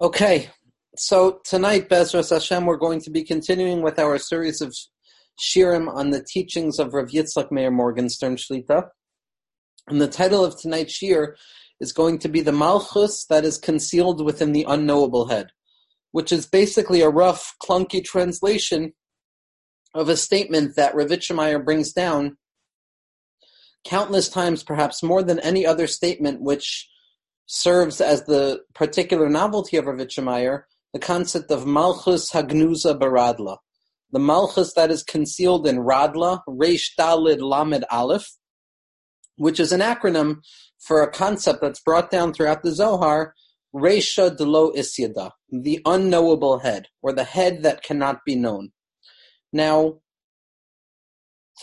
Okay, so tonight, Bezras Hashem, we're going to be continuing with our series of shiurim on the teachings of Rav Yitzchak Meir Morgenstern Shlita. And the title of tonight's shiur is going to be the Malchus that is concealed within the unknowable head, which is basically a rough, clunky translation of a statement that Rav Meir brings down countless times, perhaps more than any other statement, which serves as the particular novelty of Rav Meir, the concept of Malchus Hagnuza Baradla, the Malchus that is concealed in Radla, Reish Dalid Lamed Aleph, which is an acronym for a concept that's brought down throughout the Zohar, Reisha Delo Isyada, the unknowable head, or the head that cannot be known. Now,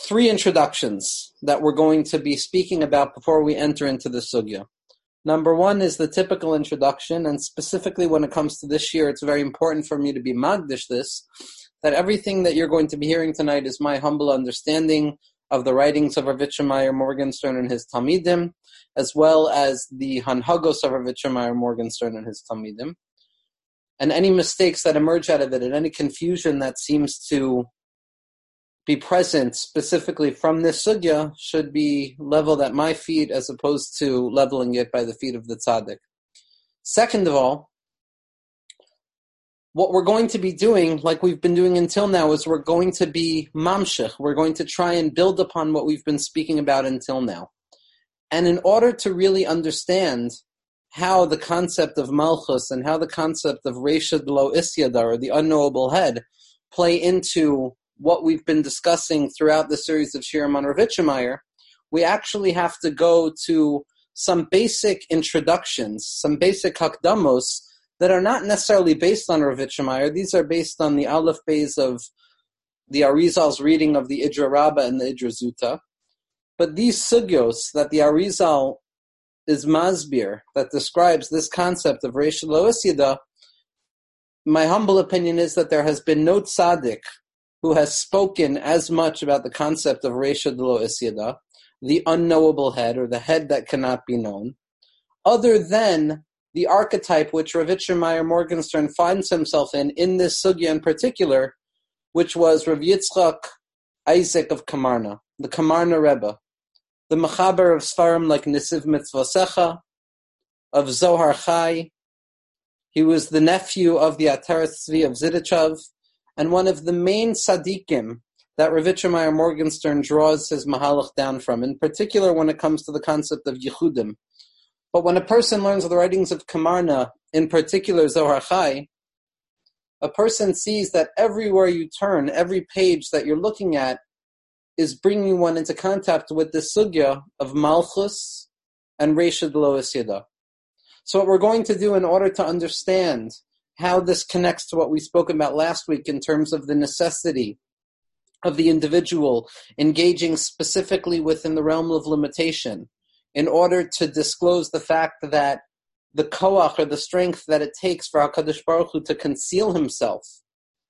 three introductions that we're going to be speaking about before we enter into the sugya. Number one is the typical introduction, and specifically when it comes to this year, it's very important for me to be magdish this, that everything that you're going to be hearing tonight is my humble understanding of the writings of Ravitchemeyer Morgenstern and his Talmidim, as well as the Hanhagos of Ravitchemeyer Morgenstern and his Talmidim. And any mistakes that emerge out of it, and any confusion that seems to be present specifically from this sugya should be leveled at my feet as opposed to leveling it by the feet of the tzaddik. Second of all, what we're going to be doing, like we've been doing until now, is we're going to be mamshech. We're going to try and build upon what we've been speaking about until now. And in order to really understand how the concept of malchus and how the concept of reshad lo isyadar, the unknowable head, play into what we've been discussing throughout the series of Shirim on we actually have to go to some basic introductions, some basic hakdamos that are not necessarily based on Rav These are based on the Aleph Bays of the Arizal's reading of the Idra Rabbah and the Idra Zuta. But these sugyos that the Arizal is masbir, that describes this concept of Reish Lo my humble opinion is that there has been no tzaddik who has spoken as much about the concept of Resha Delo Isyada, the unknowable head, or the head that cannot be known, other than the archetype which Ravitcher Meyer Morgenstern finds himself in, in this sugya in particular, which was Rav Yitzchak Isaac of Kamarna, the Kamarna Rebbe, the Mechaber of Sfarim like Nisiv Mitzvasecha, of Zohar Chai. He was the nephew of the Ataras of Zidichav, and one of the main tzaddikim that Ravitchemeyer Morgenstern draws his Mahalach down from, in particular when it comes to the concept of Yehudim. But when a person learns the writings of Kamarna, in particular Zohar Chai, a person sees that everywhere you turn, every page that you're looking at, is bringing one into contact with the sugya of Malchus and Reshad Lois Yada. So what we're going to do in order to understand how this connects to what we spoke about last week in terms of the necessity of the individual engaging specifically within the realm of limitation in order to disclose the fact that the koach or the strength that it takes for HaKadosh Baruch Hu to conceal himself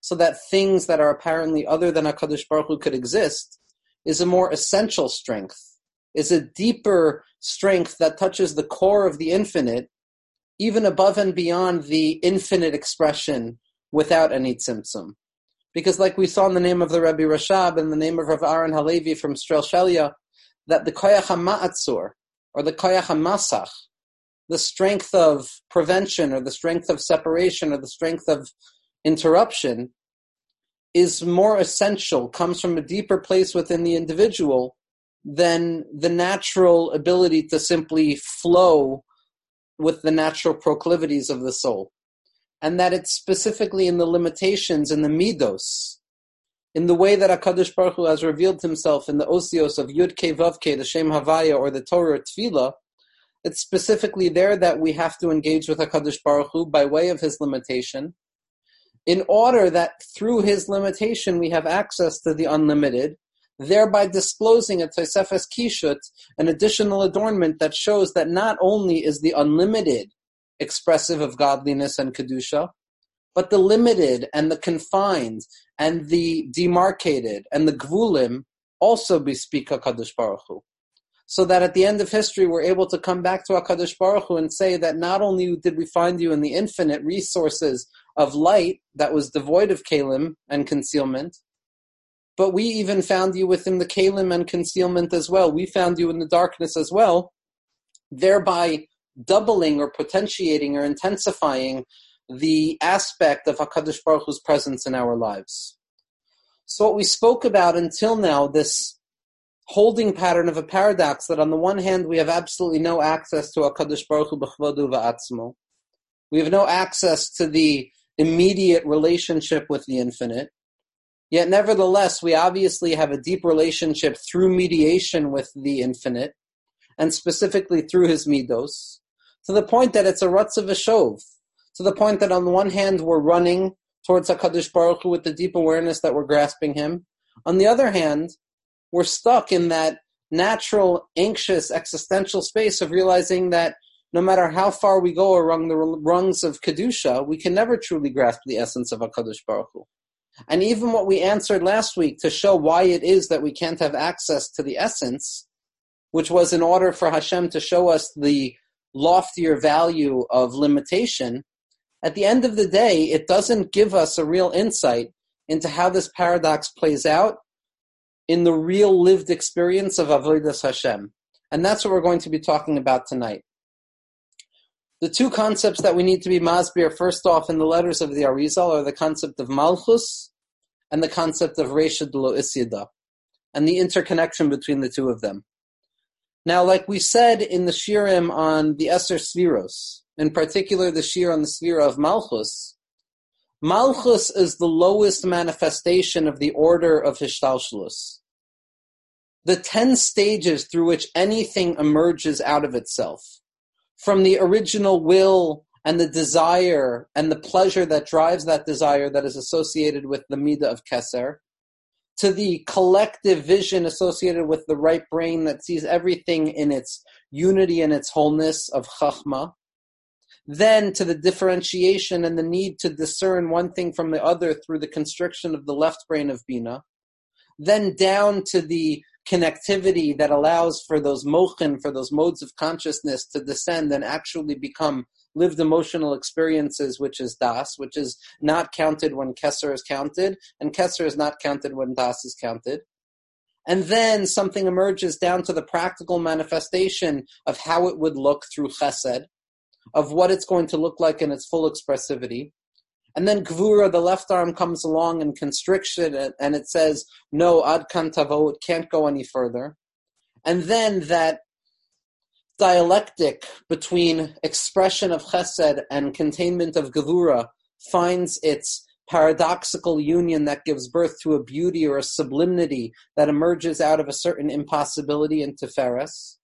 so that things that are apparently other than HaKadosh Baruch Hu could exist is a more essential strength, is a deeper strength that touches the core of the infinite even above and beyond the infinite expression without any tzimtzum. Because like we saw in the name of the Rabbi Rashab and the name of Rav Aaron Halevi from Strel that the koyach ma'atzur, or the koyach masach, the strength of prevention or the strength of separation or the strength of interruption is more essential, comes from a deeper place within the individual than the natural ability to simply flow with the natural proclivities of the soul. And that it's specifically in the limitations in the midos, in the way that HaKadosh Baruch Hu has revealed himself in the osios of Yud Ke Vav Ke, the Shem Havaya, or the Torah Tefillah, it's specifically there that we have to engage with HaKadosh Baruch Hu by way of his limitation, in order that through his limitation we have access to the unlimited, thereby disclosing at Tosefes Kishut an additional adornment that shows that not only is the unlimited expressive of godliness and kedusha, but the limited and the confined and the demarcated and the gvulim also bespeak Hakadosh Baruch Hu. so that at the end of history we're able to come back to HaKadosh Baruch Hu and say that not only did we find you in the infinite resources of light that was devoid of kalim and concealment, but we even found you within the kalim and concealment as well. We found you in the darkness as well, thereby doubling or potentiating or intensifying the aspect of HaKadosh Baruch Hu's presence in our lives. So what we spoke about until now, this holding pattern of a paradox that on the one hand we have absolutely no access to HaKadosh Baruch Hu b'chvodu v'atzmo. We have no access to the immediate relationship with the infinite. Yet nevertheless, we obviously have a deep relationship through mediation with the infinite, and specifically through his midos, to the point that it's a rutz of a shov, to the point that on the one hand we're running towards HaKadosh Baruch Hu with the deep awareness that we're grasping him. On the other hand, we're stuck in that natural, anxious, existential space of realizing that no matter how far we go along the rungs of Kedusha, we can never truly grasp the essence of HaKadosh Baruch Hu. And even what we answered last week to show why it is that we can't have access to the essence, which was in order for Hashem to show us the loftier value of limitation, at the end of the day, it doesn't give us a real insight into how this paradox plays out in the real lived experience of Avodas Hashem. And that's what we're going to be talking about tonight. The two concepts that we need to be masbir first off in the letters of the Arizal are the concept of Malchus and the concept of Resha Lo Isyada, and the interconnection between the two of them. Now, like we said in the Shirim on the Esser Sviros, in particular the Shir on the Svira of Malchus, Malchus is the lowest manifestation of the order of Hishtalshalus. The ten stages through which anything emerges out of itself from the original will and the desire and the pleasure that drives that desire that is associated with the midah of Keser, to the collective vision associated with the right brain that sees everything in its unity and its wholeness of Chachma, then to the differentiation and the need to discern one thing from the other through the constriction of the left brain of Bina, then down to the connectivity that allows for those mochin, for those modes of consciousness to descend and actually become lived emotional experiences, which is das, which is not counted when Kesser is counted, and Kesser is not counted when das is counted. And then something emerges down to the practical manifestation of how it would look through chesed, of what it's going to look like in its full expressivity. And then Gvura, the left arm, comes along and constricts it, and it says, no, Ad kan tavo, it can't go any further. And then that dialectic between expression of chesed and containment of Gvura finds its paradoxical union that gives birth to a beauty or a sublimity that emerges out of a certain impossibility into Tiferes.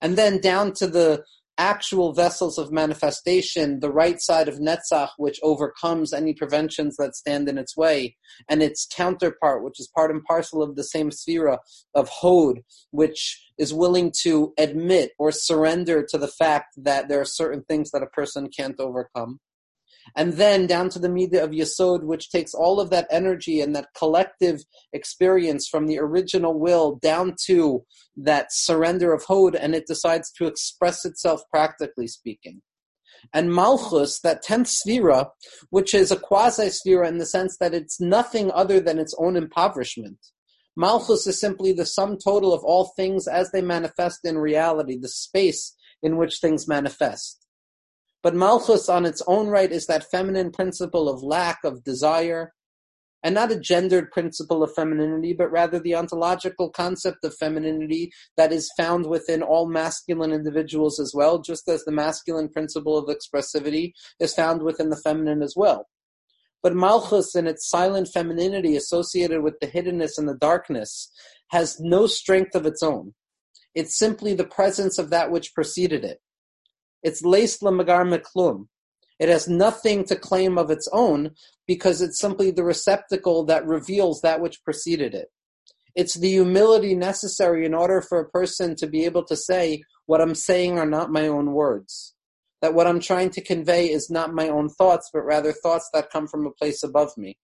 And then down to the actual vessels of manifestation, the right side of Netzach, which overcomes any preventions that stand in its way, and its counterpart, which is part and parcel of the same sphere of Hod, which is willing to admit or surrender to the fact that there are certain things that a person can't overcome and then down to the midah of Yesod, which takes all of that energy and that collective experience from the original will down to that surrender of Hod, and it decides to express itself practically speaking. And Malchus, that tenth sphera, which is a quasi sphera in the sense that it's nothing other than its own impoverishment. Malchus is simply the sum total of all things as they manifest in reality, the space in which things manifest. But Malchus on its own right is that feminine principle of lack, of desire, and not a gendered principle of femininity, but rather the ontological concept of femininity that is found within all masculine individuals as well, just as the masculine principle of expressivity is found within the feminine as well. But Malchus, in its silent femininity associated with the hiddenness and the darkness, has no strength of its own. It's simply the presence of that which preceded it. It's leis lamagar meklum. It has nothing to claim of its own because it's simply the receptacle that reveals that which preceded it. It's the humility necessary in order for a person to be able to say, what I'm saying are not my own words. That what I'm trying to convey is not my own thoughts, but rather thoughts that come from a place above me.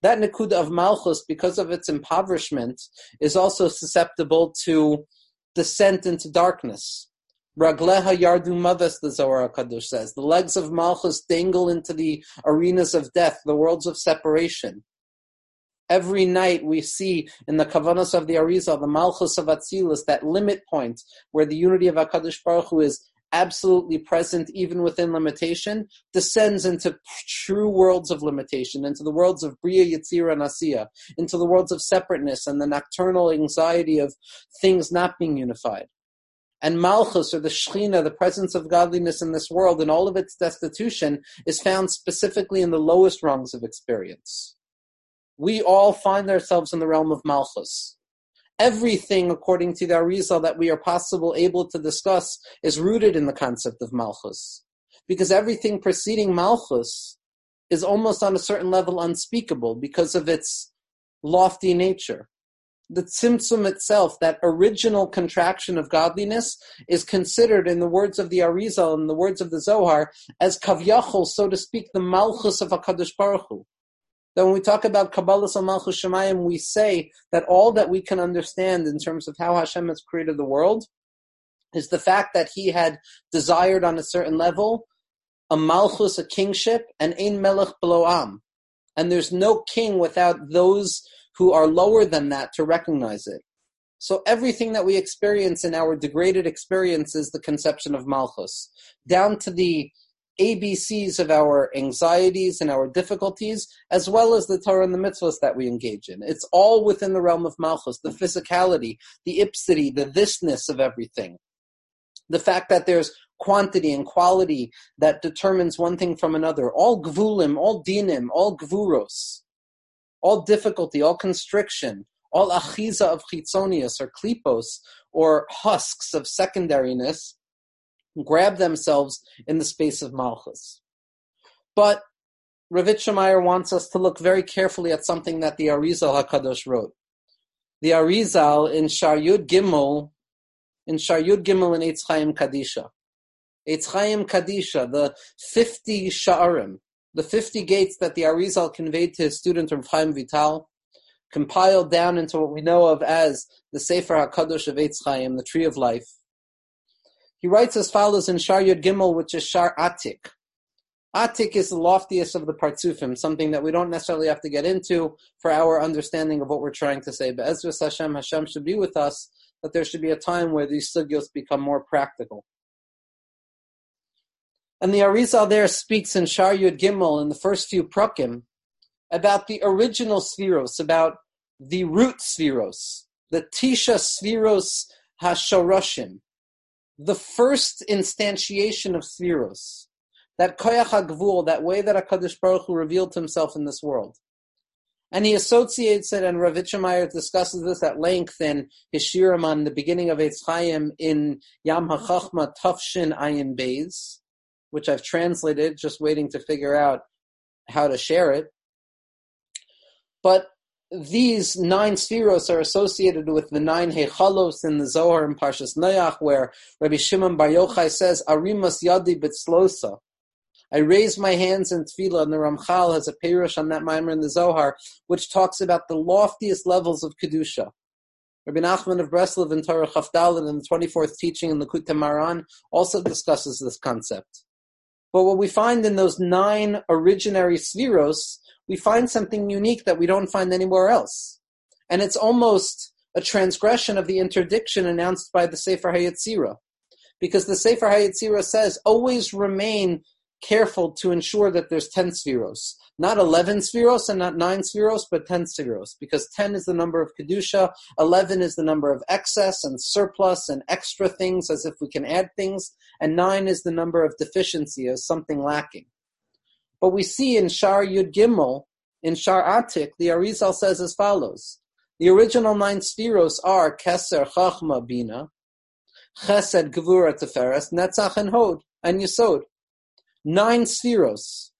That Nakuda of Malchus, because of its impoverishment, is also susceptible to descent into darkness. Ragleha yardu madas, the Zohar Kadosh says. The legs of Malchus dangle into the arenas of death, the worlds of separation. Every night we see in the Kavanas of the Arizal, the Malchus of Atzilus, that limit point where the unity of HaKadosh Baruch Hu is absolutely present even within limitation, descends into true worlds of limitation, into the worlds of Bria, Yitzira, and Asiya, into the worlds of separateness and the nocturnal anxiety of things not being unified. And Malchus, or the Shechina, the presence of godliness in this world, in all of its destitution, is found specifically in the lowest rungs of experience we all find ourselves in the realm of Malchus. Everything, according to the Arizal, that we are possible able to discuss is rooted in the concept of Malchus. Because everything preceding Malchus is almost on a certain level unspeakable because of its lofty nature. The Tzimtzum itself, that original contraction of godliness, is considered, in the words of the Arizal and the words of the Zohar, as kavyachol, so to speak, the Malchus of HaKadosh Baruch Hu that when we talk about Kabbalah Malchus Shemayim, we say that all that we can understand in terms of how Hashem has created the world is the fact that He had desired on a certain level a Malchus, a kingship, and Ein Melech below Am. And there's no king without those who are lower than that to recognize it. So everything that we experience in our degraded experience is the conception of Malchus, down to the ABCs of our anxieties and our difficulties, as well as the Torah and the mitzvahs that we engage in. It's all within the realm of Malchus, the physicality, the ipsity, the thisness of everything. The fact that there's quantity and quality that determines one thing from another. All gvulim, all dinim, all gvuros, all difficulty, all constriction, all achiza of chitzonius or klipos, or husks of secondariness, grab themselves in the space of Malchus. But Ravitchemeyer wants us to look very carefully at something that the Arizal HaKadosh wrote. The Arizal in Shar Yud Gimel, in Shar Yud Gimel in Eitz Chaim Kadisha. Eitz Chaim Kadisha, the 50 Sha'arim, the 50 gates that the Arizal conveyed to his student Rav Chaim Vital, compiled down into what we know of as the Sefer HaKadosh of Eitz Chaim, the Tree of Life. He writes as follows in Shar Gimel, which is Shar Atik. Atik is the loftiest of the partsufim, something that we don't necessarily have to get into for our understanding of what we're trying to say. But Ezra Hashem, Hashem should be with us, that there should be a time where these sugyos become more practical. And the Arizal there speaks in Shar Yud Gimel in the first few prakim about the original spheros, about the root spheros, the Tisha spheros hashoroshim, the first instantiation of Sfiros, that Koyach HaGvul, that way that HaKadosh Baruch Hu revealed himself in this world. And he associates it, and Rav discusses this at length in his Shiram on the beginning of Eitz Chaim in Yam HaChachma Tafshin Ayin Beis, which I've translated, just waiting to figure out how to share it. But these nine spheros are associated with the nine hechalos in the Zohar and Parshas Noach, where Rabbi Shimon Bar Yochai says, "Arimas yadi bitzlosa." I raise my hands in tefillah, and the Ramchal has a perush on that mimer in the Zohar, which talks about the loftiest levels of kedusha. Rabbi Nachman of Breslov in Torah Chavdalin in the 24th teaching in the Maran also discusses this concept. But what we find in those nine originary spheros we find something unique that we don't find anywhere else. And it's almost a transgression of the interdiction announced by the Sefer Hayetzira. Because the Sefer Hayetzira says, always remain careful to ensure that there's 10 spheros. Not 11 spheros and not 9 spheros, but 10 spheros. Because 10 is the number of Kedusha, 11 is the number of excess and surplus and extra things as if we can add things, and 9 is the number of deficiency as something lacking. But we see in Shar Yud Gimel, in Shar Atik, the Arizal says as follows. The original nine spheros are Keser, Chachma, Bina, Chesed, Gevura, Teferes, Netzach, and Hod, and Yesod. Nine spheros.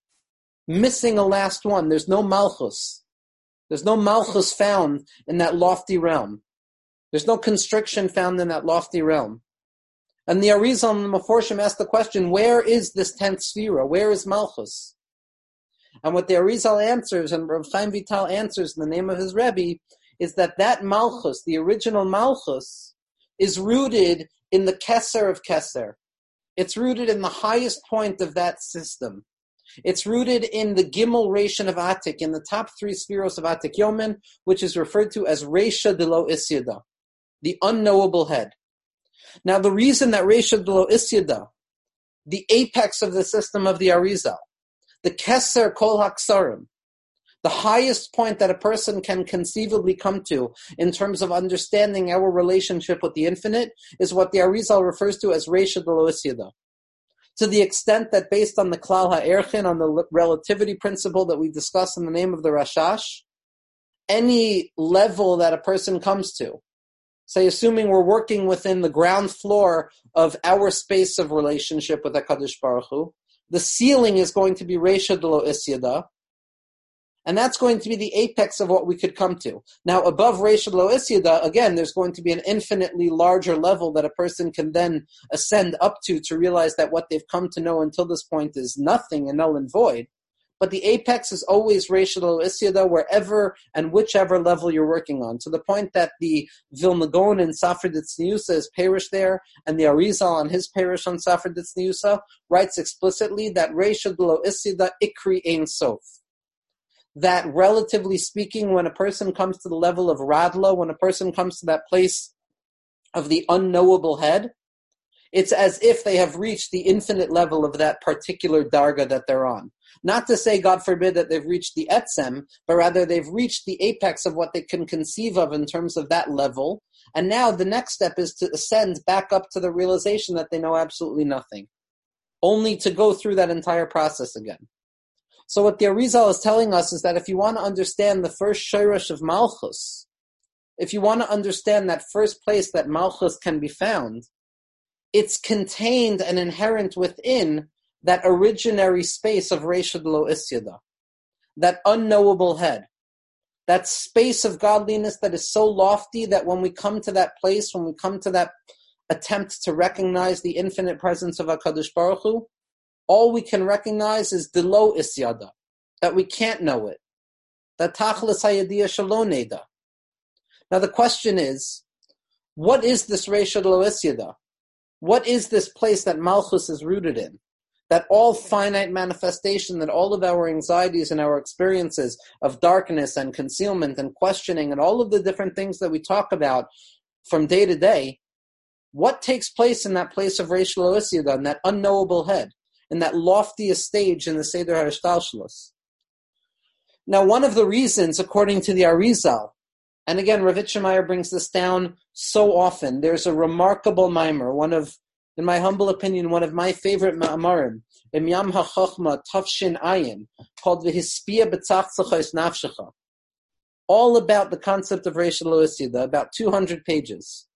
Missing a last one. There's no Malchus. There's no Malchus found in that lofty realm. There's no constriction found in that lofty realm. And the Arizal and the Meforshim ask the question, where is this tenth sphera? Where is Malchus? And what the Arizal answers, and Rav Chaim Vital answers in the name of his Rebbe, is that that Malchus, the original Malchus, is rooted in the Kesser of Keser. It's rooted in the highest point of that system. It's rooted in the Gimel ration of Atik, in the top three spheros of Atik Yomen, which is referred to as Resha de lo Isyada, the unknowable head. Now, the reason that Resha de lo Isyada, the apex of the system of the Arizal, the Keser Kol Haksarim, the highest point that a person can conceivably come to in terms of understanding our relationship with the infinite is what the Arizal refers to as Resha de To the extent that based on the Klal HaErchin, on the relativity principle that we discussed in the name of the Rashash, any level that a person comes to, say assuming we're working within the ground floor of our space of relationship with HaKadosh Baruch Hu, the ceiling is going to be Resha de lo Isyada, and that's going to be the apex of what we could come to. Now, above Reshad Lo Isyada, again, there's going to be an infinitely larger level that a person can then ascend up to to realize that what they've come to know until this point is nothing and null and void. But the apex is always Reshad Lo Isyada, wherever and whichever level you're working on, to the point that the Vilna Gaon Ditzniusa is parish there, and the Arizal on his parish on Safra Ditzniusa writes explicitly that Reshad Lo Isyada Ikri Ein Sof that relatively speaking, when a person comes to the level of Radla, when a person comes to that place of the unknowable head, it's as if they have reached the infinite level of that particular darga that they're on. Not to say, God forbid, that they've reached the etzem, but rather they've reached the apex of what they can conceive of in terms of that level. And now the next step is to ascend back up to the realization that they know absolutely nothing, only to go through that entire process again. So what the Arizal is telling us is that if you want to understand the first shirish of Malchus, if you want to understand that first place that Malchus can be found, it's contained and inherent within that originary space of Reshad Lo Isyada, that unknowable head, that space of godliness that is so lofty that when we come to that place, when we come to that attempt to recognize the infinite presence of HaKadosh Baruch Hu, all we can recognize is the low isyada, that we can't know it. That tachlis hayadiyah shaloneda. Now the question is, what is this Reisha lo isyada? What is this place that Malchus is rooted in? That all finite manifestation, that all of our anxieties and our experiences of darkness and concealment and questioning and all of the different things that we talk about from day to day, what takes place in that place of Reish Lo in that unknowable head? In that loftiest stage in the Seder HaShtalshalos. Now, one of the reasons, according to the Arizal, and again, Ravitchemeyer brings this down so often, there's a remarkable mimer, one of, in my humble opinion, one of my favorite ma'amarim, in Yam HaChochma Tafshin Ayin, called the Hispia B'tzachtzachos Nafshecha, all about the concept of racial Loisida, about 200 pages.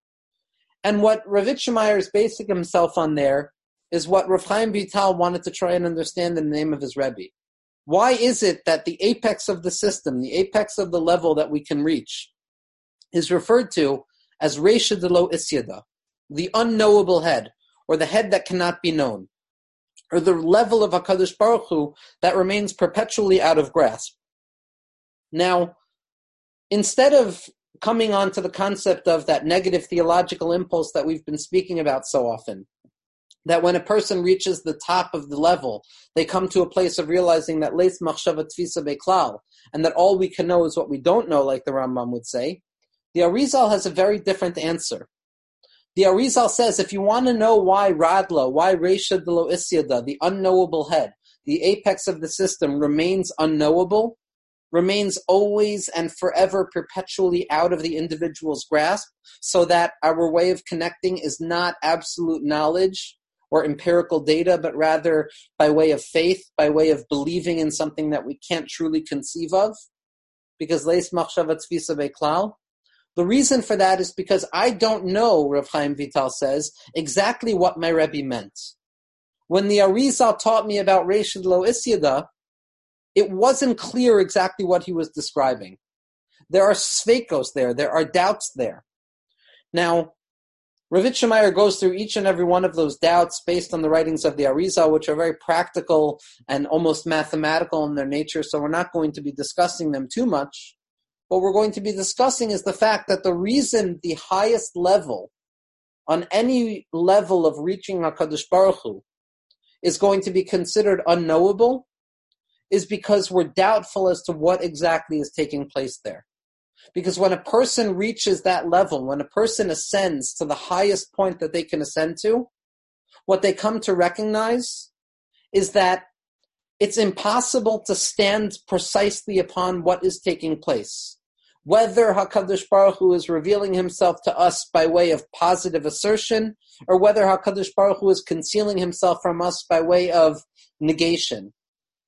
And what Ravitchemeyer is basing himself on there is what Rav Chaim Vital wanted to try and understand in the name of his Rebbe. Why is it that the apex of the system, the apex of the level that we can reach, is referred to as Resha de lo Isyada, the unknowable head, or the head that cannot be known, or the level of HaKadosh Baruch Hu that remains perpetually out of grasp? Now, instead of coming on to the concept of that negative theological impulse that we've been speaking about so often, that when a person reaches the top of the level, they come to a place of realizing that leis machshava tvisa beklal, and that all we can know is what we don't know, like the Rambam would say. The Arizal has a very different answer. The Arizal says, if you want to know why Radla, why Resha de lo Isyada, the unknowable head, the apex of the system, remains unknowable, remains always and forever perpetually out of the individual's grasp, so that our way of connecting is not absolute knowledge, or empirical data, but rather by way of faith, by way of believing in something that we can't truly conceive of. Because leis machshavat beklal. The reason for that is because I don't know, Rav Chaim Vital says, exactly what my Rebbe meant. When the Arizal taught me about Reshid Lo Isyada, it wasn't clear exactly what he was describing. There are svekos there, there are doubts there. Now, Ravitchemeyer goes through each and every one of those doubts based on the writings of the Arizal, which are very practical and almost mathematical in their nature, so we're not going to be discussing them too much. What we're going to be discussing is the fact that the reason the highest level on any level of reaching HaKadosh Baruch Hu is going to be considered unknowable is because we're doubtful as to what exactly is taking place there. Because when a person reaches that level, when a person ascends to the highest point that they can ascend to, what they come to recognize is that it's impossible to stand precisely upon what is taking place. Whether Hakadosh Baruch Hu is revealing Himself to us by way of positive assertion, or whether Hakadosh Baruch Hu is concealing Himself from us by way of negation,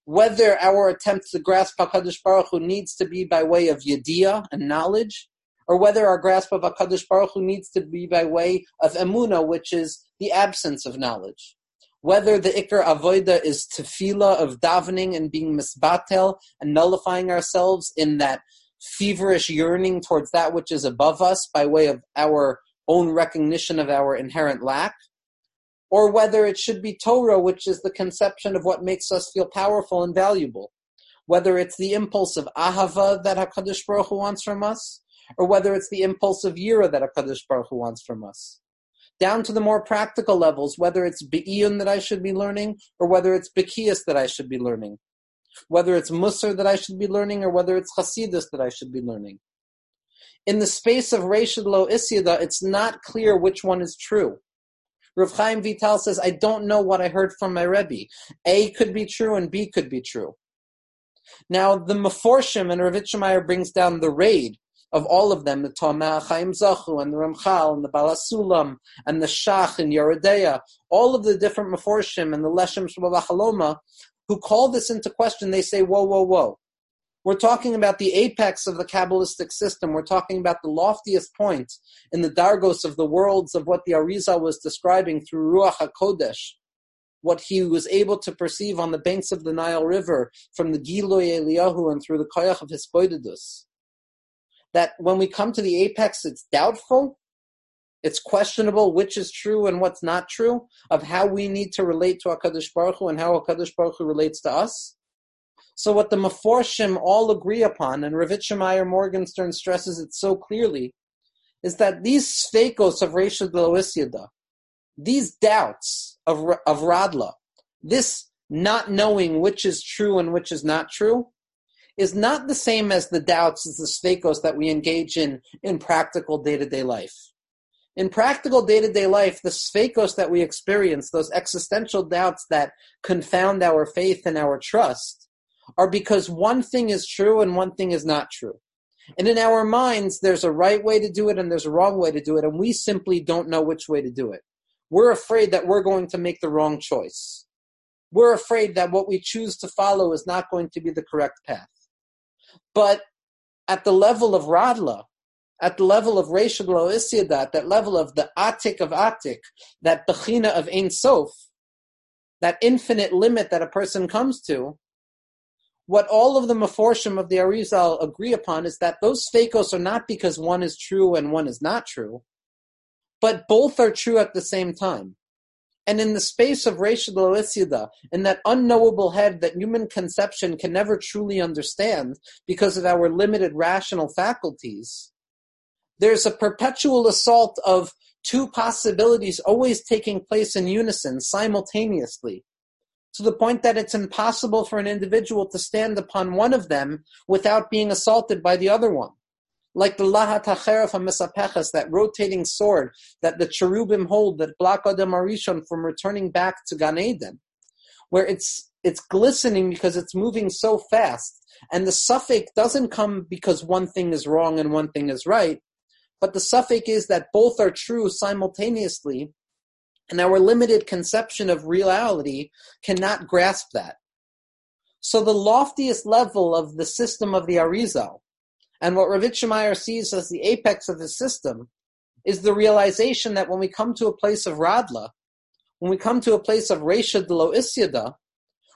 whether our attempt to grasp Hakadosh Baruch Hu needs to be by way of yediyah and knowledge, or whether our grasp of Hakadosh Baruch Hu needs to be by way of emuna, which is the absence of knowledge. Whether the ikr avoida is tefillah of davening and being misbatel and nullifying ourselves in that feverish yearning towards that which is above us by way of our own recognition of our inherent lack, or whether it should be Torah, which is the conception of what makes us feel powerful and valuable, whether it's the impulse of ahava that Hakadosh Baruch Hu wants from us, or whether it's the impulse of yira that Hakadosh Baruch Hu wants from us down to the more practical levels, whether it's Be'iyun that I should be learning or whether it's Bekias that I should be learning, whether it's Musar that I should be learning or whether it's Hasidus that I should be learning. In the space of Reshad Lo Isyada, it's not clear which one is true. Rav Chaim Vital says, I don't know what I heard from my Rebbe. A could be true and B could be true. Now, the Meforshim and Rav Itchemeyer brings down the raid of all of them, the Tomah Chaim Zachu and the Ramchal and the Balasulam and the Shach and Yeridea, all of the different Meforshim and the Leshem Shabbat who call this into question, they say, whoa, whoa, whoa. We're talking about the apex of the Kabbalistic system. We're talking about the loftiest point in the Dargos of the worlds of what the Arizal was describing through Ruach HaKodesh, what he was able to perceive on the banks of the Nile River from the Giloy Eliyahu and through the Koyach of Hispoididus that when we come to the apex, it's doubtful, it's questionable which is true and what's not true of how we need to relate to HaKadosh Baruch Hu and how HaKadosh Baruch Hu relates to us. So what the Meforshim all agree upon, and Ravitchemeyer Morgenstern stresses it so clearly, is that these sfekos of Reshad Loisyada, these doubts of, of Radla, this not knowing which is true and which is not true, is not the same as the doubts as the sfekos that we engage in in practical day-to-day life. In practical day-to-day life, the sfekos that we experience, those existential doubts that confound our faith and our trust, are because one thing is true and one thing is not true. And in our minds, there's a right way to do it and there's a wrong way to do it, and we simply don't know which way to do it. We're afraid that we're going to make the wrong choice. We're afraid that what we choose to follow is not going to be the correct path. But at the level of Radla, at the level of Reshad Isyadat, that level of the Atik of Atik, that Bechina of Ein Sof, that infinite limit that a person comes to, what all of the Meforshim of the Arizal agree upon is that those fakos are not because one is true and one is not true, but both are true at the same time. And in the space of Isyada, in that unknowable head that human conception can never truly understand because of our limited rational faculties, there's a perpetual assault of two possibilities always taking place in unison, simultaneously, to the point that it's impossible for an individual to stand upon one of them without being assaulted by the other one. Like the lahat hacheref misapeches, that rotating sword that the cherubim hold that block Adam Arishon from returning back to Gan Eden, where it's it's glistening because it's moving so fast, and the suffix doesn't come because one thing is wrong and one thing is right, but the suffix is that both are true simultaneously, and our limited conception of reality cannot grasp that. So the loftiest level of the system of the Arizal, and what Ravitchemeyer sees as the apex of his system is the realization that when we come to a place of Radla, when we come to a place of Resha Isyada,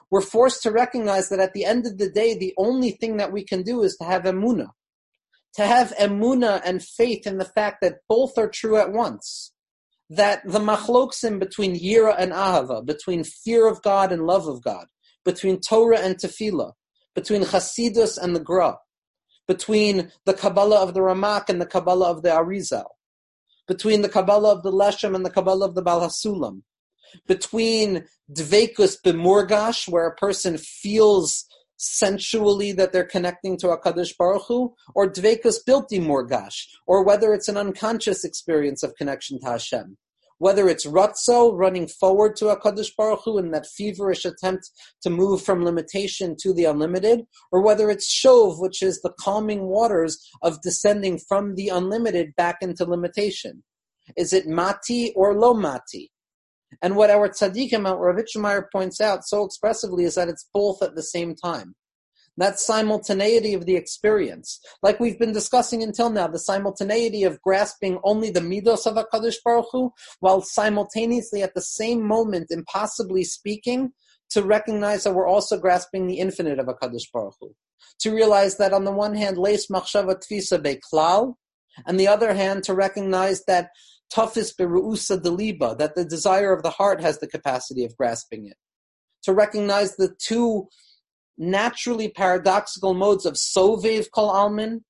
we're forced to recognize that at the end of the day, the only thing that we can do is to have emuna. To have emuna and faith in the fact that both are true at once. That the machloksim between yira and ahava, between fear of God and love of God, between Torah and tefillah, between chasidus and the gra, between the Kabbalah of the Ramak and the Kabbalah of the Arizal, between the Kabbalah of the Leshem and the Kabbalah of the Balhasulam, between Dvekus b'murgash, where a person feels sensually that they're connecting to HaKadosh Baruch Hu, or Dvekus bilti murgash, or whether it's an unconscious experience of connection to Hashem whether it's Ratzo, running forward to HaKadosh Baruch Hu in that feverish attempt to move from limitation to the unlimited, or whether it's Shov, which is the calming waters of descending from the unlimited back into limitation. Is it Mati or Lo Mati? And what our tzaddikim, Rav Meyer points out so expressively is that it's both at the same time that simultaneity of the experience. Like we've been discussing until now, the simultaneity of grasping only the midos of HaKadosh Baruch Hu, while simultaneously at the same moment, impossibly speaking, to recognize that we're also grasping the infinite of HaKadosh Baruch Hu. To realize that on the one hand, leis machshava tvisa beklal, and the other hand, to recognize that toughest beruusa deliba, that the desire of the heart has the capacity of grasping it. To recognize the two naturally paradoxical modes of Sovev Kol Almin,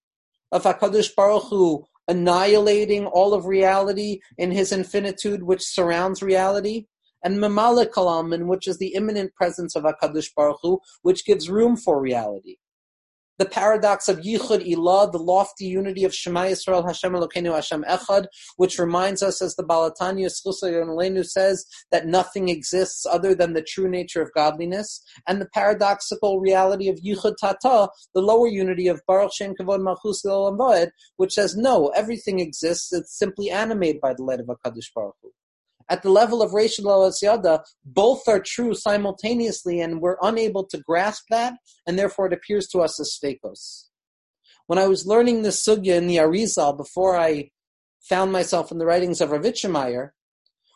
of HaKadosh Baruch Hu annihilating all of reality in his infinitude which surrounds reality, and Memalei Kol Almin, which is the immanent presence of HaKadosh Baruch Hu, which gives room for reality the paradox of Yichud Ilah, the lofty unity of Shema Yisrael, Hashem Elokeinu, Hashem Echad, which reminds us, as the Balatanya Lenu says, that nothing exists other than the true nature of godliness, and the paradoxical reality of Yichud Tata, the lower unity of Baruch Shem Kavod Malchus which says, no, everything exists, it's simply animated by the light of HaKadosh Baruch Hu at the level of Rachel Yada, both are true simultaneously, and we're unable to grasp that, and therefore it appears to us as stakos. When I was learning the sugya in the Arizal before I found myself in the writings of Ravitchemeyer,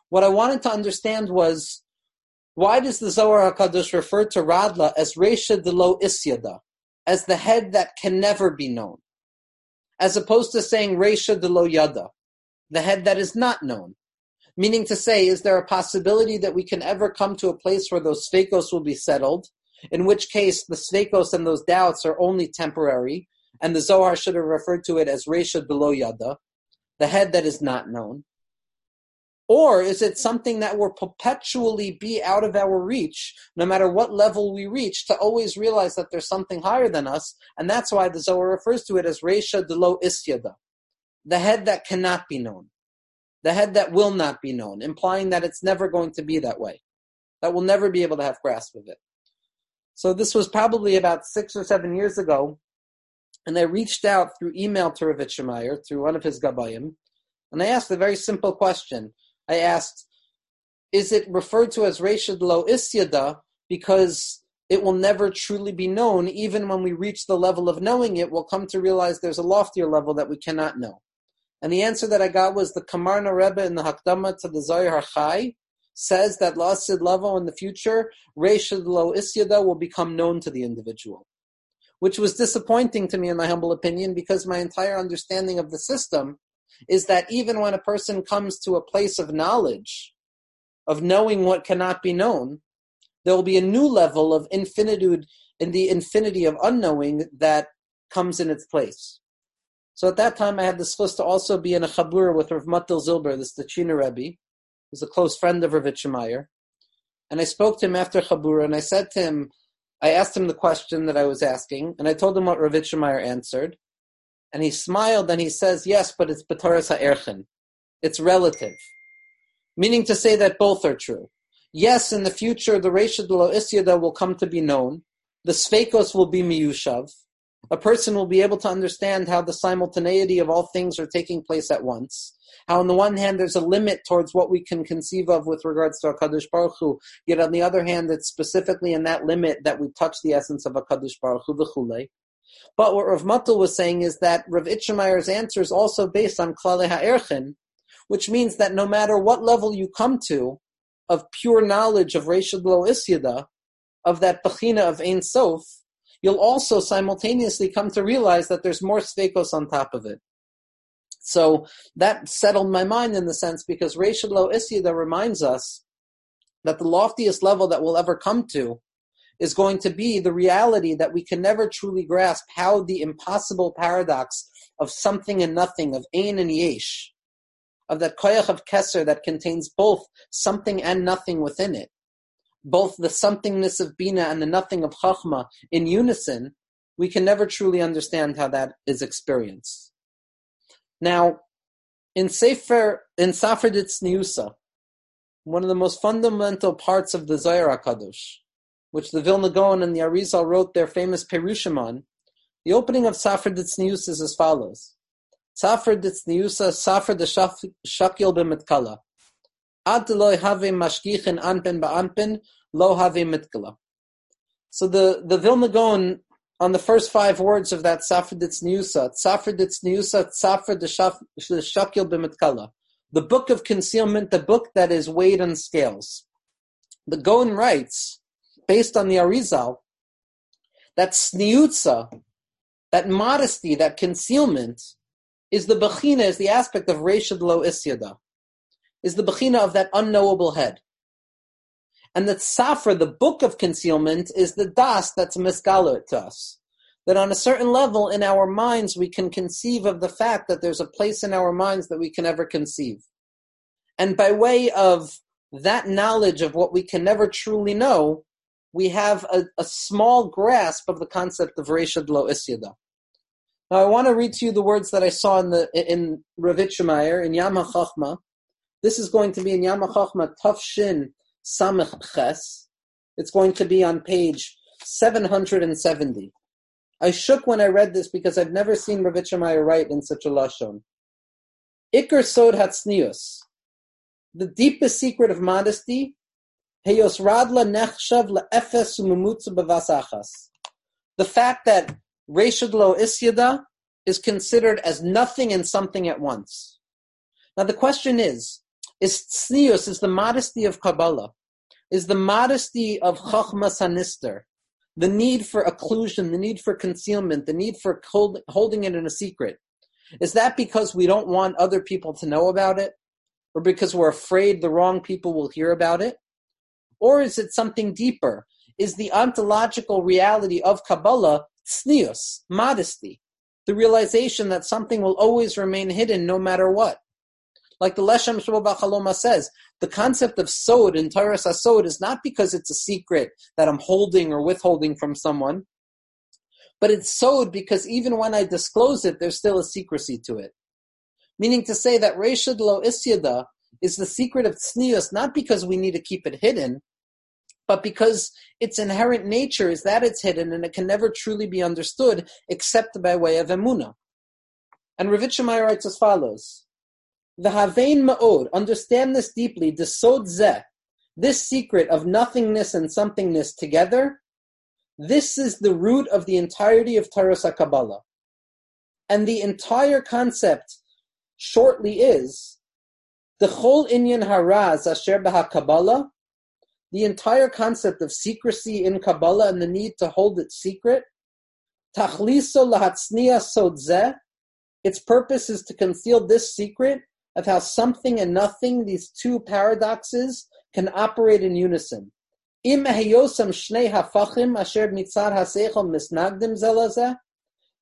what I wanted to understand was why does the Zohar HaKadosh refer to Radla as Resha de lo Isyada, as the head that can never be known, as opposed to saying Resha de lo Yada, the head that is not known? Meaning to say, is there a possibility that we can ever come to a place where those svekos will be settled? In which case, the svekos and those doubts are only temporary, and the Zohar should have referred to it as Resha below Yada, the head that is not known. Or is it something that will perpetually be out of our reach, no matter what level we reach, to always realize that there's something higher than us? And that's why the Zohar refers to it as Resha Delo Isyada, the head that cannot be known the head that will not be known, implying that it's never going to be that way, that we'll never be able to have grasp of it. So this was probably about six or seven years ago, and I reached out through email to Rav through one of his gabayim, and I asked a very simple question. I asked, is it referred to as Reshad Lo Isyada because it will never truly be known, even when we reach the level of knowing it, we'll come to realize there's a loftier level that we cannot know. And the answer that I got was the Kamarna Rebbe in the Hakdama to the Zohar HaChai says that Lasid Lavo in the future, Reshad Lo Isyada will become known to the individual. Which was disappointing to me, in my humble opinion, because my entire understanding of the system is that even when a person comes to a place of knowledge, of knowing what cannot be known, there will be a new level of infinitude in the infinity of unknowing that comes in its place. So at that time, I had the schus to also be in a chabura with Rav Matil Zilber, the Stachina Rebbe, who's a close friend of Rav Shemeyer. And I spoke to him after chabura, and I said to him, I asked him the question that I was asking, and I told him what Rav Shemeyer answered. And he smiled and he says, yes, but it's Bataras HaErchen. It's relative. Meaning to say that both are true. Yes, in the future, the Reisha Lo Isyada will come to be known. The Sveikos will be Miyushav a person will be able to understand how the simultaneity of all things are taking place at once. How, on the one hand, there's a limit towards what we can conceive of with regards to HaKadosh Baruch Hu, yet on the other hand, it's specifically in that limit that we touch the essence of HaKadosh Baruch Hu, v'chulei. But what Rav Matul was saying is that Rav Itchemeyer's answer is also based on Klale HaErchin, which means that no matter what level you come to of pure knowledge of Reshad Lo Isyada, of that Bechina of Ein Sof, you'll also simultaneously come to realize that there's more svekos on top of it. So that settled my mind in the sense because Reshad Lo Isyada reminds us that the loftiest level that we'll ever come to is going to be the reality that we can never truly grasp how the impossible paradox of something and nothing, of Ein and Yesh, of that koyach of Kesser that contains both something and nothing within it, both the somethingness of Bina and the nothing of Chachma in unison, we can never truly understand how that is experienced. Now, in Sefer, in Safra Niusa, one of the most fundamental parts of the Zohar HaKadosh, which the Vilna Gaon and the Arizal wrote their famous Perushim on, the opening of Safra Niusa is as follows. Safra Niusa, Safra de Shakil b'mitkala. Ad lo have mashgichin anpen ba'anpen, lo have mitkala. So the, the Vilna Gaon on the first five words of that Safra Niusa, Safra Niusa, de Shakil b'mitkala the book of concealment, the book that is weighed on scales. The Gaon writes, based on the Arizal, that sniutza, that modesty, that concealment, is the bechina, is the aspect of Reshad Lo Isyada, is the bechina of that unknowable head. And that Safra, the book of concealment, is the das that's miskalo to us that on a certain level in our minds we can conceive of the fact that there's a place in our minds that we can never conceive. And by way of that knowledge of what we can never truly know, we have a, a small grasp of the concept of Reshad Lo Isyada. Now I want to read to you the words that I saw in the in Rav Yitzchak Meir in Yam HaChachma. This is going to be in Yam HaChachma Tafshin Samech Ches. It's going to be on page 770. I shook when I read this because I've never seen Rav Yitzchak Meir write in such a lashon. Iker sod hatznius. The deepest secret of modesty. Heyos radla nechshav le'efes umumutzu b'vasachas. The fact that Reshad lo isyada is considered as nothing and something at once. Now the question is, is tznius, is the modesty of Kabbalah, is the modesty of Chachmas Hanister, the need for occlusion, the need for concealment, the need for hold, holding it in a secret. Is that because we don't want other people to know about it? Or because we're afraid the wrong people will hear about it? Or is it something deeper? Is the ontological reality of Kabbalah tznius, modesty, the realization that something will always remain hidden no matter what? Like the Leshem Shabbat says, the concept of sod in Torah Sod is not because it's a secret that I'm holding or withholding from someone, but it's sod because even when I disclose it, there's still a secrecy to it. Meaning to say that Reshad Lo Isyada is the secret of tznius not because we need to keep it hidden, but because its inherent nature is that it's hidden and it can never truly be understood except by way of emuna. And Rav Yitzchak Meir writes as follows. The Havein Ma'od, understand this deeply, the Sod Zeh, this secret of nothingness and somethingness together, this is the root of the entirety of Taras Kabbalah. And the entire concept shortly is the Chol Inyan Haraz Asher Baha Kabbalah, the entire concept of secrecy in Kabbalah and the need to hold it secret, Tachliso Sod Zeh, its purpose is to conceal this secret of how something and nothing, these two paradoxes, can operate in unison.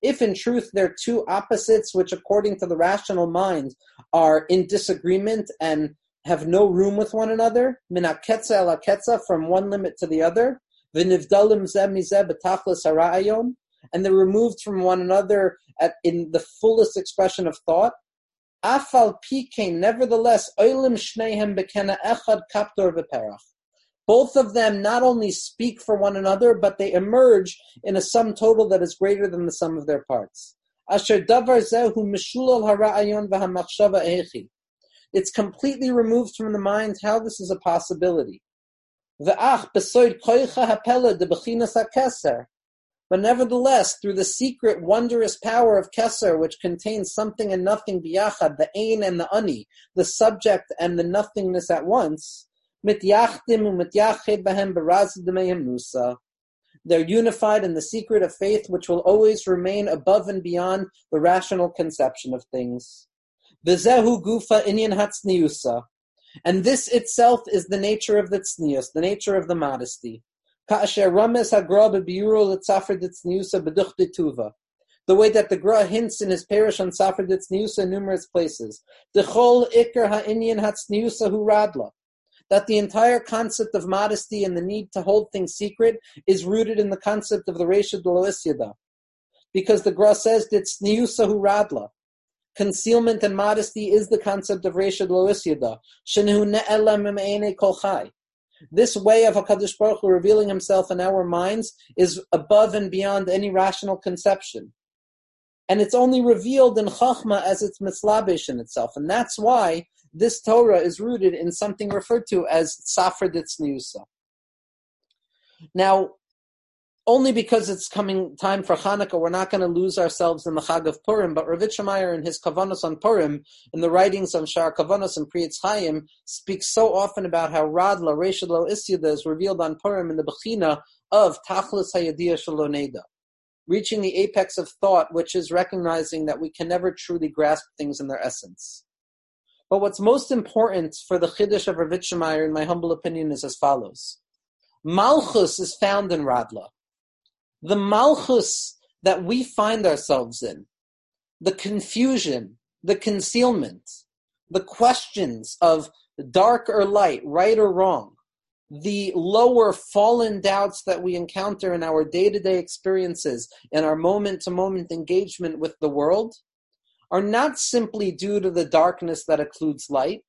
If in truth they're two opposites which according to the rational mind are in disagreement and have no room with one another, from one limit to the other, and they're removed from one another at, in the fullest expression of thought, Afal pikein, nevertheless, oilim shnehem bekena echad kaptor v'perach. Both of them not only speak for one another, but they emerge in a sum total that is greater than the sum of their parts. Asher davar zehu mishulal hara'ayon v'hamachshava echi. It's completely removed from the mind how this is a possibility. V'ach besoid koicha hapela de bechinas hakeser. But nevertheless, through the secret, wondrous power of Kesser, which contains something and nothing biyachad, the ain and the ani, the subject and the nothingness at once, they're unified in the secret of faith, which will always remain above and beyond the rational conception of things. V'zehu gufa inyan hatzniusa. And this itself is the nature of the tznius, the nature of the modesty. The way that the Gra hints in his parish on Safra Ditzniusa in numerous places. That the entire concept of modesty and the need to hold things secret is rooted in the concept of the Resha Doloisyada. Because the Gra says Ditzniusa hu radla. Concealment and modesty is the concept of Resha Doloisyada. Shenehu ne'elem kol chai. This way of HaKadosh Baruch Hu revealing himself in our minds is above and beyond any rational conception and it's only revealed in Chachma as it's mislabish in itself. And that's why this Torah is rooted in something referred to as Safra Ditzniusa. Now, only because it's coming time for Hanukkah, we're not going to lose ourselves in the Chag of Purim. But Ravitch in his Kavanos on Purim, in the writings on Shar Kavanos and Pri Etz Chaim, speaks so often about how Radla, Reshad Lo Isyada is revealed on Purim in the Bechina of Tachlis Hayadiyah Shaloneda reaching the apex of thought, which is recognizing that we can never truly grasp things in their essence. But what's most important for the Chiddush of Rav in my humble opinion, is as follows. Malchus is found in Radla. The Malchus that we find ourselves in, the confusion, the concealment, the questions of dark or light, right or wrong, the lower fallen doubts that we encounter in our day to day experiences and our moment to moment engagement with the world are not simply due to the darkness that occludes light,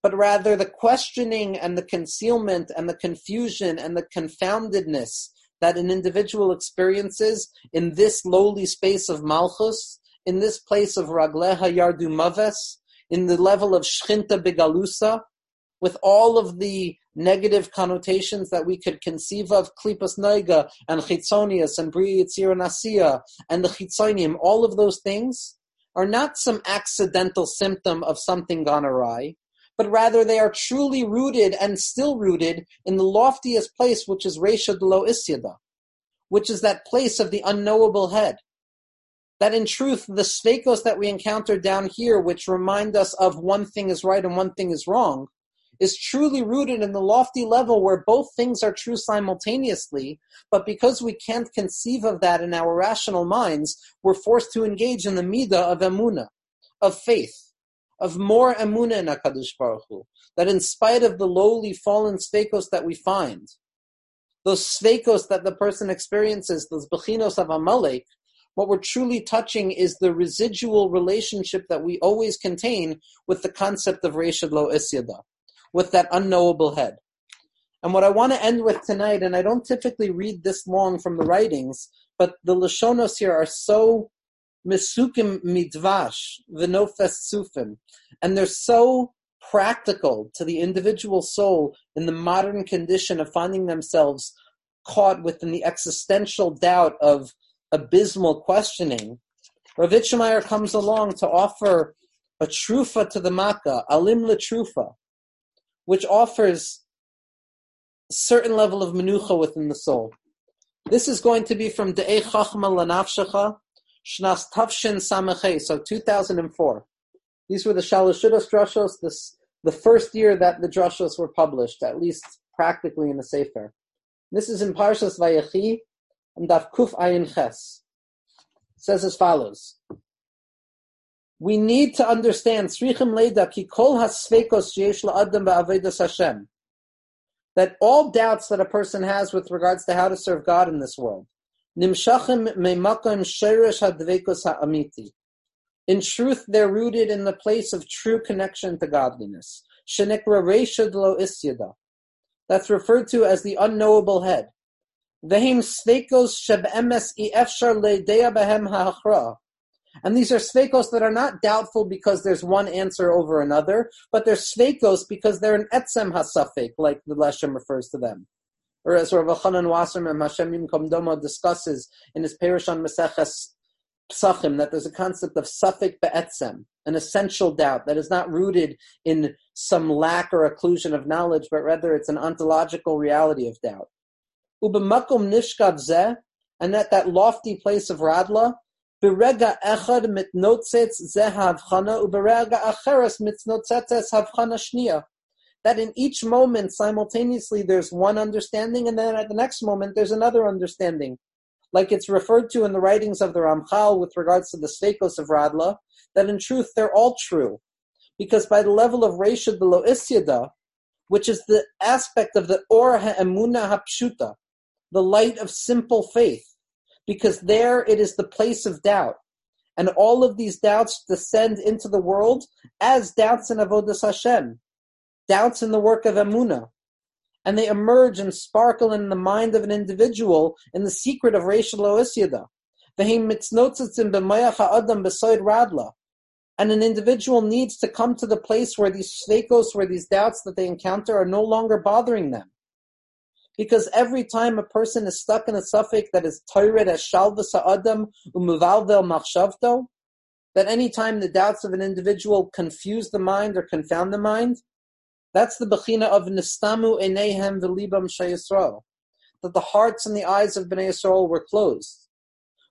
but rather the questioning and the concealment and the confusion and the confoundedness that an individual experiences in this lowly space of Malchus, in this place of Ragleha Yardu Maves, in the level of Shchinta Bigalusa, with all of the negative connotations that we could conceive of, klipas noiga and chitzonius and bri and the chitzonim, all of those things are not some accidental symptom of something gone awry, but rather they are truly rooted and still rooted in the loftiest place, which is Resha Lo Isyada, which is that place of the unknowable head. That in truth, the svekos that we encounter down here, which remind us of one thing is right and one thing is wrong, is truly rooted in the lofty level where both things are true simultaneously, but because we can't conceive of that in our rational minds, we're forced to engage in the midah of emuna, of faith, of more emuna in HaKadosh Baruch Hu, that in spite of the lowly fallen svekos that we find, those svekos that the person experiences, those bechinos of Amalek, what we're truly touching is the residual relationship that we always contain with the concept of Reshad Lo Isyada with that unknowable head. And what I want to end with tonight, and I don't typically read this long from the writings, but the Lashonos here are so misukim midvash, v'nofes sufim, and they're so practical to the individual soul in the modern condition of finding themselves caught within the existential doubt of abysmal questioning. Rav comes along to offer a trufa to the Makkah, alim le trufa, which offers a certain level of menucha within the soul. This is going to be from De'ei Chachma Shnas Tavshin Samachay, so 2004. These were the Shalashudas Drashos, this, the first year that the Drashos were published, at least practically in the Sefer. This is in Parshas Vayechi, and Daf Kuf Ayin Ches. Says as follows we need to understand Srichim Leda ki kol hasvekos sheyesh la'adam ba'avedas Hashem. That all doubts that a person has with regards to how to serve God in this world, In truth, they're rooted in the place of true connection to godliness. That's referred to as the unknowable head. And these are svekos that are not doubtful because there's one answer over another, but they're svekos because they're an etzem hasafek, like the Leshem refers to them. Or as Rav Elchanan Wasserman Hashem Yimkom Domo discusses in his Parish on Maseches Psachim, that there's a concept of safek be'etzem, an essential doubt that is not rooted in some lack or occlusion of knowledge, but rather it's an ontological reality of doubt. Ubemakum nishkad zeh, and at that lofty place of Radla, Berega echad mitnotzetz ze havchana, uberega acheres mitnotzetzes havchana shnia. That in each moment, simultaneously, there's one understanding, and then at the next moment, there's another understanding. like it's referred to in the writings of the Ramchal with regards to the Sveikos of Radla, that in truth they're all true. Because by the level of Reshad below Isyada, which is the aspect of the Or Ha'emuna Hapshuta, the light of simple faith, because there it is the place of doubt. And all of these doubts descend into the world as doubts in Avodas Hashem, doubts in the work of Emunah, and they emerge and sparkle in the mind of an individual in the secret of Reshad Loisyada. And an individual needs to come to the place where these sveikos, where these doubts that they encounter are no longer bothering them. Because every time a person is stuck in a suffix that is toired as shalvas ha'adam umuvalvel machshavto, that any time the doubts of an individual confuse the mind or confound the mind, that's the bechina of nistamu enehem v'libam shayisrael, that the hearts and the eyes of Bnei Yisrael were closed.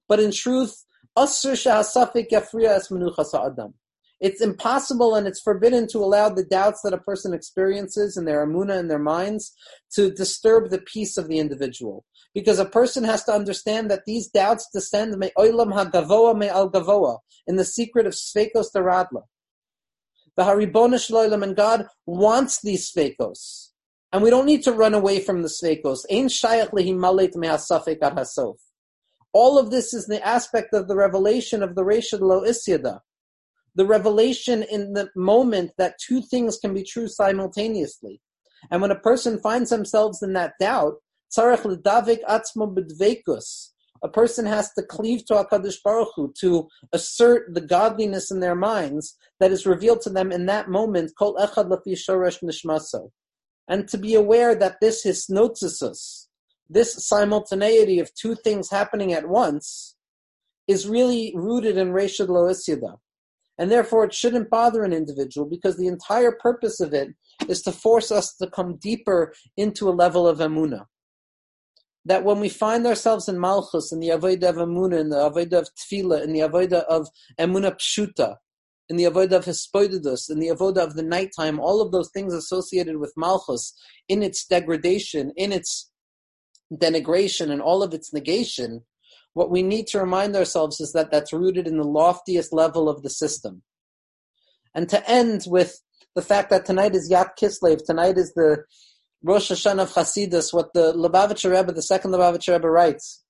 But in truth, asr shahasafik yafriya es adam. It's impossible and it's forbidden to allow the doubts that a person experiences in their amuna in their minds to disturb the peace of the individual. Because a person has to understand that these doubts descend me hagavoa me al gavoa in the secret of sveikos daradla. The Haribona Shloilam and God wants these sveikos. And we don't need to run away from the sveikos. Ein shayach lehimalet me'asafek ad hasof. All of this is the aspect of the revelation of the Reshad Lo Isyada. The revelation in the moment that two things can be true simultaneously. And when a person finds themselves in that doubt, a person has to cleave to HaKadosh Baruch Hu, to assert the godliness in their minds that is revealed to them in that moment, Kol Echad Lafi Nishmaso. And to be aware that this hisnotisus, this simultaneity of two things happening at once, is really rooted in Reshad Loisyada. And therefore it shouldn't bother an individual because the entire purpose of it is to force us to come deeper into a level of Emunah that when we find ourselves in Malchus, in the Avodah of Emunah, in the Avodah of Tefillah, in the Avodah of Emunah Pshuta, in the Avodah of Hespoidus, in the Avodah of the nighttime, all of those things associated with Malchus, in its degradation, in its denigration, and all of its negation, what we need to remind ourselves is that that's rooted in the loftiest level of the system. And to end with the fact that tonight is Yat Kislev, tonight is the Rosh Hashanah of Chasidus, what the Lubavitcher Rebbe, the second Lubavitcher Rebbe writes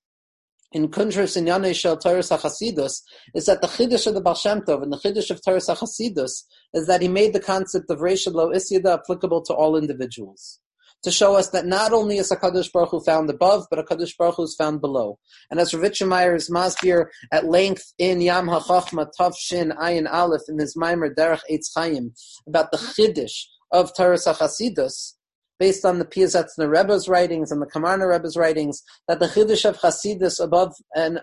in Kuntres in Yanei Shel Torah HaChasidus is that the Chiddush of the Baal Shem Tov and the Chiddush of Torah HaChasidus is that he made the concept of Reishad Lo Isyada applicable to all individuals. To show us that not only is HaKadosh Baruch Hu found above, but HaKadosh Baruch Hu is found below. And as Rav Yitzchak Meir is masbir at length in Yam HaChachma Tav Shin Ayin Aleph in his Maimer Derech Eitz Chaim about the Chiddush of Torah HaChasidus, based on the Piazetzner Rebbe's writings and the Kamarna Rebbe's writings, that the Chiddush of Hasidus above and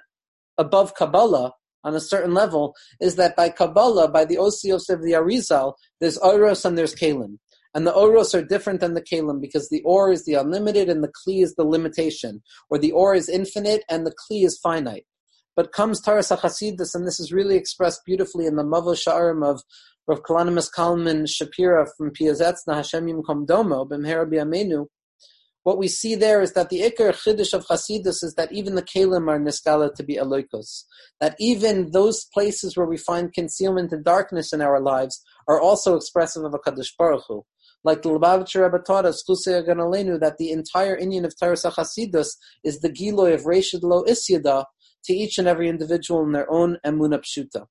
above Kabbalah on a certain level is that by Kabbalah, by the Osios of the Arizal, there's Oros and there's Kalim. And the Oros are different than the Kalim because the Or is the unlimited and the Kli is the limitation, or the Or is infinite and the Kli is finite. But comes Taras HaChasidus, and this is really expressed beautifully in the Mavo Sha'arim of Rav Kalonymus Kalman Shapira from Piazetzna Hashem Yimkom Domo B'mhera B'Yamenu, what we see there is that the Iker Chiddush of Chasidus is that even the Kalim are niskala to be Eloikos. That even those places where we find concealment and darkness in our lives are also expressive of HaKadosh Baruch Hu. Like the Lubavitcher Rebbe taught us, that the entire inyan of Teres Chasidus is the Giloy of Reshid Lo Isyada to each and every individual in their own Emunah Pshuta.